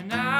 And I